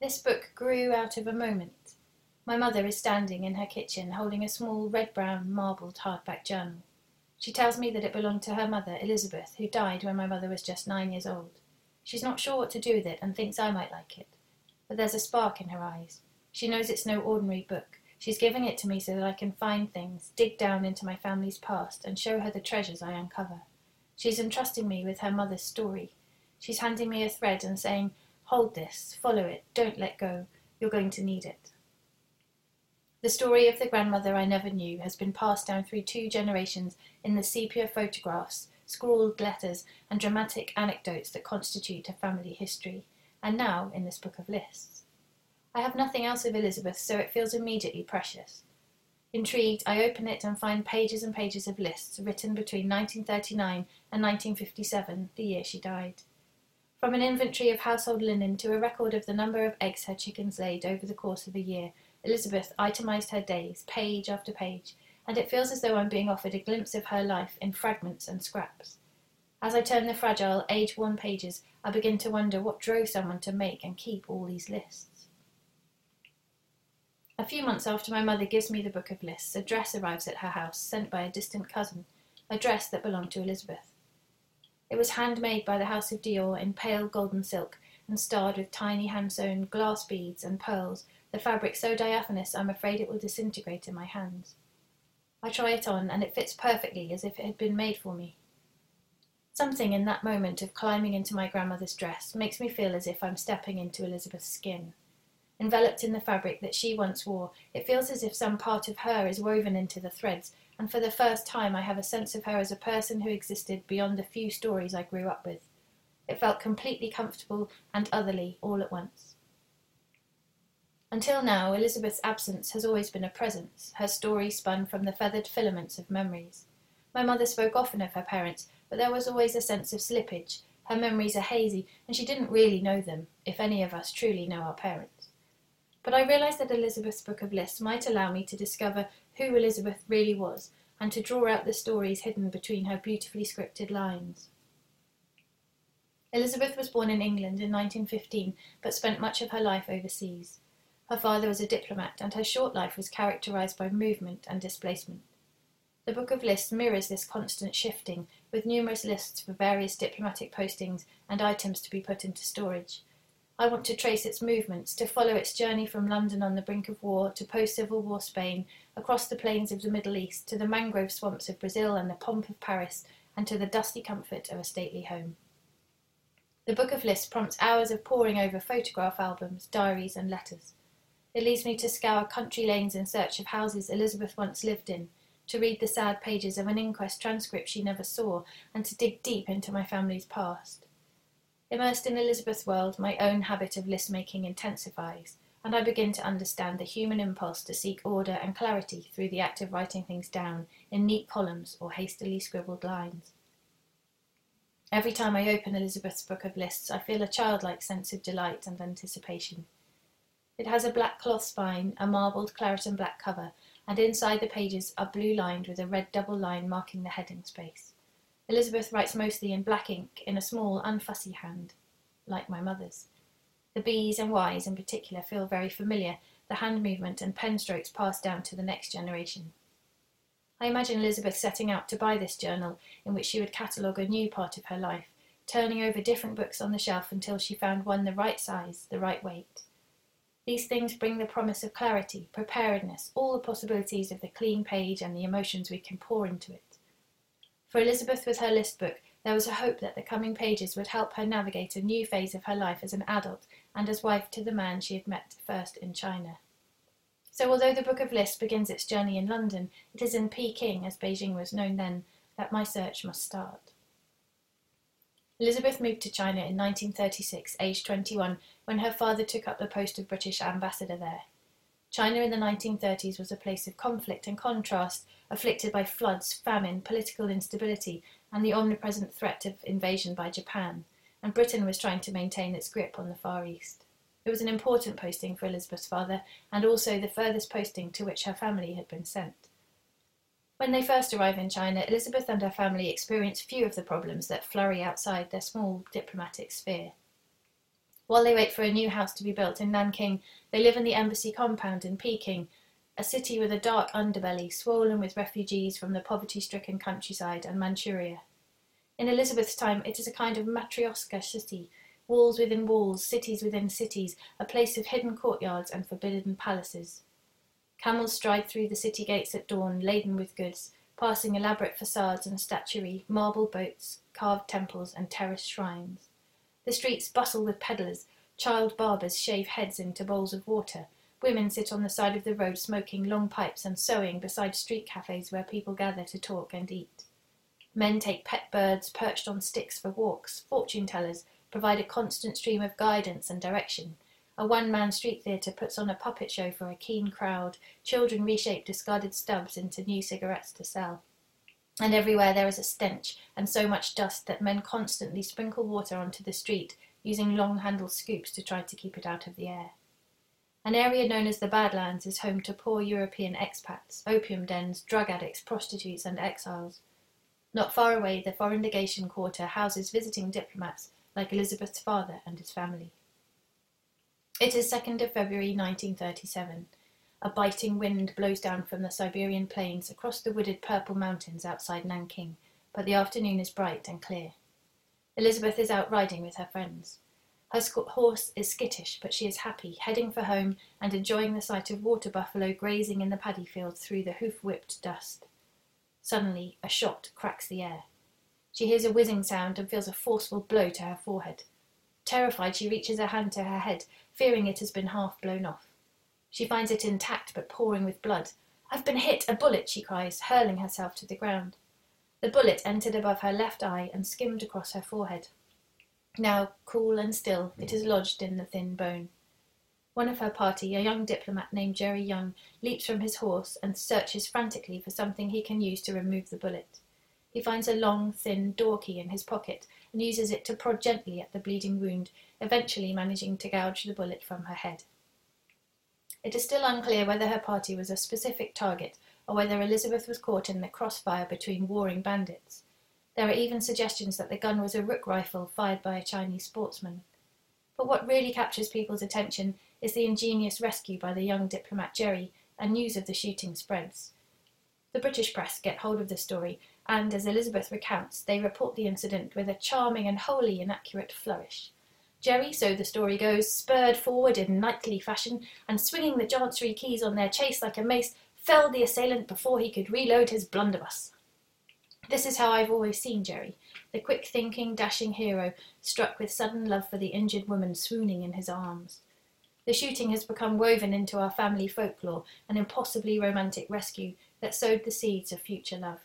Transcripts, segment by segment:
This book grew out of a moment. My mother is standing in her kitchen holding a small red brown marbled hardback journal. She tells me that it belonged to her mother, Elizabeth, who died when my mother was just nine years old. She's not sure what to do with it and thinks I might like it. But there's a spark in her eyes. She knows it's no ordinary book. She's giving it to me so that I can find things, dig down into my family's past, and show her the treasures I uncover. She's entrusting me with her mother's story. She's handing me a thread and saying, Hold this, follow it, don't let go. You're going to need it. The story of the grandmother I never knew has been passed down through two generations in the sepia photographs, scrawled letters, and dramatic anecdotes that constitute her family history, and now in this book of lists. I have nothing else of Elizabeth, so it feels immediately precious. Intrigued, I open it and find pages and pages of lists written between 1939 and 1957, the year she died. From an inventory of household linen to a record of the number of eggs her chickens laid over the course of a year, Elizabeth itemized her days, page after page, and it feels as though I'm being offered a glimpse of her life in fragments and scraps. As I turn the fragile, age worn pages, I begin to wonder what drove someone to make and keep all these lists. A few months after my mother gives me the book of lists, a dress arrives at her house, sent by a distant cousin, a dress that belonged to Elizabeth. It was handmade by the House of Dior in pale golden silk and starred with tiny hand sewn glass beads and pearls, the fabric so diaphanous I'm afraid it will disintegrate in my hands. I try it on, and it fits perfectly as if it had been made for me. Something in that moment of climbing into my grandmother's dress makes me feel as if I'm stepping into Elizabeth's skin. Enveloped in the fabric that she once wore, it feels as if some part of her is woven into the threads and for the first time I have a sense of her as a person who existed beyond the few stories I grew up with. It felt completely comfortable and otherly all at once. Until now, Elizabeth's absence has always been a presence, her story spun from the feathered filaments of memories. My mother spoke often of her parents, but there was always a sense of slippage. Her memories are hazy, and she didn't really know them, if any of us truly know our parents. But I realised that Elizabeth's book of lists might allow me to discover who Elizabeth really was and to draw out the stories hidden between her beautifully scripted lines. Elizabeth was born in England in 1915 but spent much of her life overseas. Her father was a diplomat and her short life was characterized by movement and displacement. The Book of Lists mirrors this constant shifting, with numerous lists for various diplomatic postings and items to be put into storage. I want to trace its movements, to follow its journey from London on the brink of war to post Civil War Spain, across the plains of the Middle East, to the mangrove swamps of Brazil and the pomp of Paris, and to the dusty comfort of a stately home. The Book of Lists prompts hours of poring over photograph albums, diaries, and letters. It leads me to scour country lanes in search of houses Elizabeth once lived in, to read the sad pages of an inquest transcript she never saw, and to dig deep into my family's past. Immersed in Elizabeth's world, my own habit of list making intensifies, and I begin to understand the human impulse to seek order and clarity through the act of writing things down in neat columns or hastily scribbled lines. Every time I open Elizabeth's book of lists, I feel a childlike sense of delight and anticipation. It has a black cloth spine, a marbled claret and black cover, and inside the pages are blue lined with a red double line marking the heading space. Elizabeth writes mostly in black ink in a small, unfussy hand, like my mother's. The B's and Y's in particular feel very familiar, the hand movement and pen strokes passed down to the next generation. I imagine Elizabeth setting out to buy this journal in which she would catalogue a new part of her life, turning over different books on the shelf until she found one the right size, the right weight. These things bring the promise of clarity, preparedness, all the possibilities of the clean page and the emotions we can pour into it. For Elizabeth, with her list book, there was a hope that the coming pages would help her navigate a new phase of her life as an adult and as wife to the man she had met first in China. So, although the Book of Lists begins its journey in London, it is in Peking, as Beijing was known then, that my search must start. Elizabeth moved to China in 1936, aged 21, when her father took up the post of British ambassador there. China in the 1930s was a place of conflict and contrast, afflicted by floods, famine, political instability, and the omnipresent threat of invasion by Japan, and Britain was trying to maintain its grip on the Far East. It was an important posting for Elizabeth's father, and also the furthest posting to which her family had been sent. When they first arrive in China, Elizabeth and her family experience few of the problems that flurry outside their small diplomatic sphere. While they wait for a new house to be built in Nanking, they live in the embassy compound in Peking, a city with a dark underbelly swollen with refugees from the poverty stricken countryside and Manchuria. In Elizabeth's time, it is a kind of matryoshka city, walls within walls, cities within cities, a place of hidden courtyards and forbidden palaces. Camels stride through the city gates at dawn, laden with goods, passing elaborate facades and statuary, marble boats, carved temples, and terraced shrines. The streets bustle with peddlers, child barbers shave heads into bowls of water, women sit on the side of the road smoking long pipes and sewing beside street cafes where people gather to talk and eat. Men take pet birds perched on sticks for walks, fortune tellers provide a constant stream of guidance and direction, a one man street theatre puts on a puppet show for a keen crowd. Children reshape discarded stubs into new cigarettes to sell. And everywhere there is a stench and so much dust that men constantly sprinkle water onto the street, using long handled scoops to try to keep it out of the air. An area known as the Badlands is home to poor European expats, opium dens, drug addicts, prostitutes, and exiles. Not far away, the Foreign Legation Quarter houses visiting diplomats like Elizabeth's father and his family. It is 2nd of February 1937. A biting wind blows down from the Siberian plains across the wooded purple mountains outside Nanking, but the afternoon is bright and clear. Elizabeth is out riding with her friends. Her horse is skittish, but she is happy, heading for home and enjoying the sight of water buffalo grazing in the paddy fields through the hoof whipped dust. Suddenly, a shot cracks the air. She hears a whizzing sound and feels a forceful blow to her forehead. Terrified, she reaches her hand to her head, fearing it has been half blown off. She finds it intact but pouring with blood. I've been hit! A bullet! she cries, hurling herself to the ground. The bullet entered above her left eye and skimmed across her forehead. Now, cool and still, it is lodged in the thin bone. One of her party, a young diplomat named Jerry Young, leaps from his horse and searches frantically for something he can use to remove the bullet. He finds a long, thin door key in his pocket and uses it to prod gently at the bleeding wound, eventually managing to gouge the bullet from her head. It is still unclear whether her party was a specific target or whether Elizabeth was caught in the crossfire between warring bandits. There are even suggestions that the gun was a rook rifle fired by a Chinese sportsman. But what really captures people's attention is the ingenious rescue by the young diplomat Jerry, and news of the shooting spreads. The British press get hold of the story and, as Elizabeth recounts, they report the incident with a charming and wholly inaccurate flourish. Jerry, so the story goes, spurred forward in knightly fashion, and swinging the chancery keys on their chase like a mace, felled the assailant before he could reload his blunderbuss. This is how I've always seen Jerry, the quick thinking, dashing hero, struck with sudden love for the injured woman swooning in his arms. The shooting has become woven into our family folklore, an impossibly romantic rescue that sowed the seeds of future love.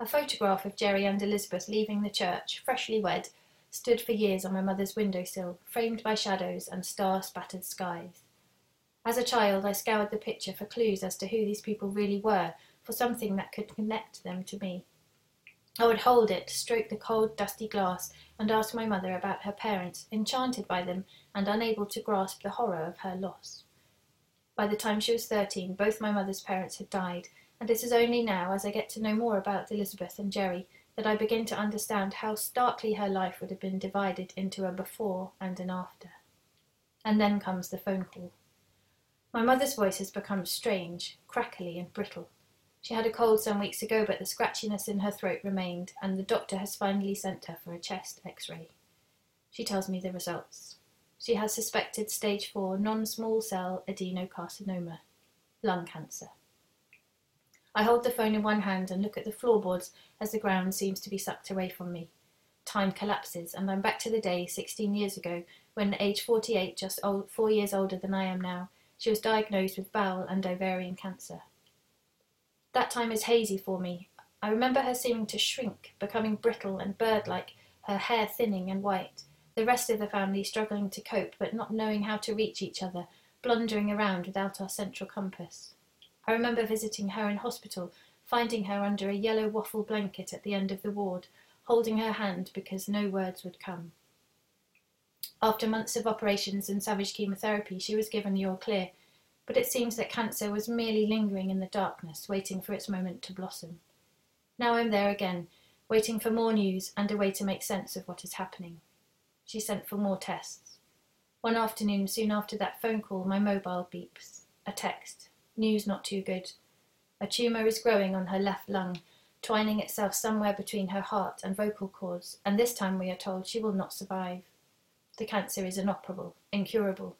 A photograph of Jerry and Elizabeth leaving the church, freshly wed, stood for years on my mother's window sill, framed by shadows and star spattered skies. As a child, I scoured the picture for clues as to who these people really were, for something that could connect them to me. I would hold it, stroke the cold, dusty glass, and ask my mother about her parents, enchanted by them and unable to grasp the horror of her loss. By the time she was thirteen, both my mother's parents had died, and it is only now, as I get to know more about Elizabeth and Jerry, that I begin to understand how starkly her life would have been divided into a before and an after. And then comes the phone call. My mother's voice has become strange, crackly, and brittle. She had a cold some weeks ago, but the scratchiness in her throat remained, and the doctor has finally sent her for a chest x ray. She tells me the results. She has suspected stage 4 non small cell adenocarcinoma, lung cancer. I hold the phone in one hand and look at the floorboards as the ground seems to be sucked away from me. Time collapses, and I'm back to the day 16 years ago when, age 48, just old, four years older than I am now, she was diagnosed with bowel and ovarian cancer. That time is hazy for me. I remember her seeming to shrink, becoming brittle and bird like, her hair thinning and white, the rest of the family struggling to cope but not knowing how to reach each other, blundering around without our central compass. I remember visiting her in hospital, finding her under a yellow waffle blanket at the end of the ward, holding her hand because no words would come. After months of operations and savage chemotherapy, she was given the all clear, but it seems that cancer was merely lingering in the darkness, waiting for its moment to blossom. Now I'm there again, waiting for more news and a way to make sense of what is happening. She sent for more tests. One afternoon, soon after that phone call, my mobile beeps. A text. News not too good. A tumour is growing on her left lung, twining itself somewhere between her heart and vocal cords, and this time we are told she will not survive. The cancer is inoperable, incurable.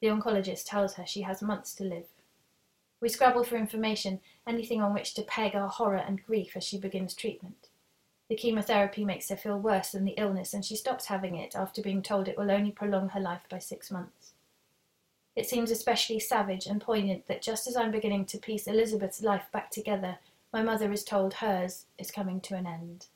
The oncologist tells her she has months to live. We scrabble for information, anything on which to peg our horror and grief as she begins treatment. The chemotherapy makes her feel worse than the illness, and she stops having it after being told it will only prolong her life by six months. It seems especially savage and poignant that just as I'm beginning to piece Elizabeth's life back together, my mother is told hers is coming to an end.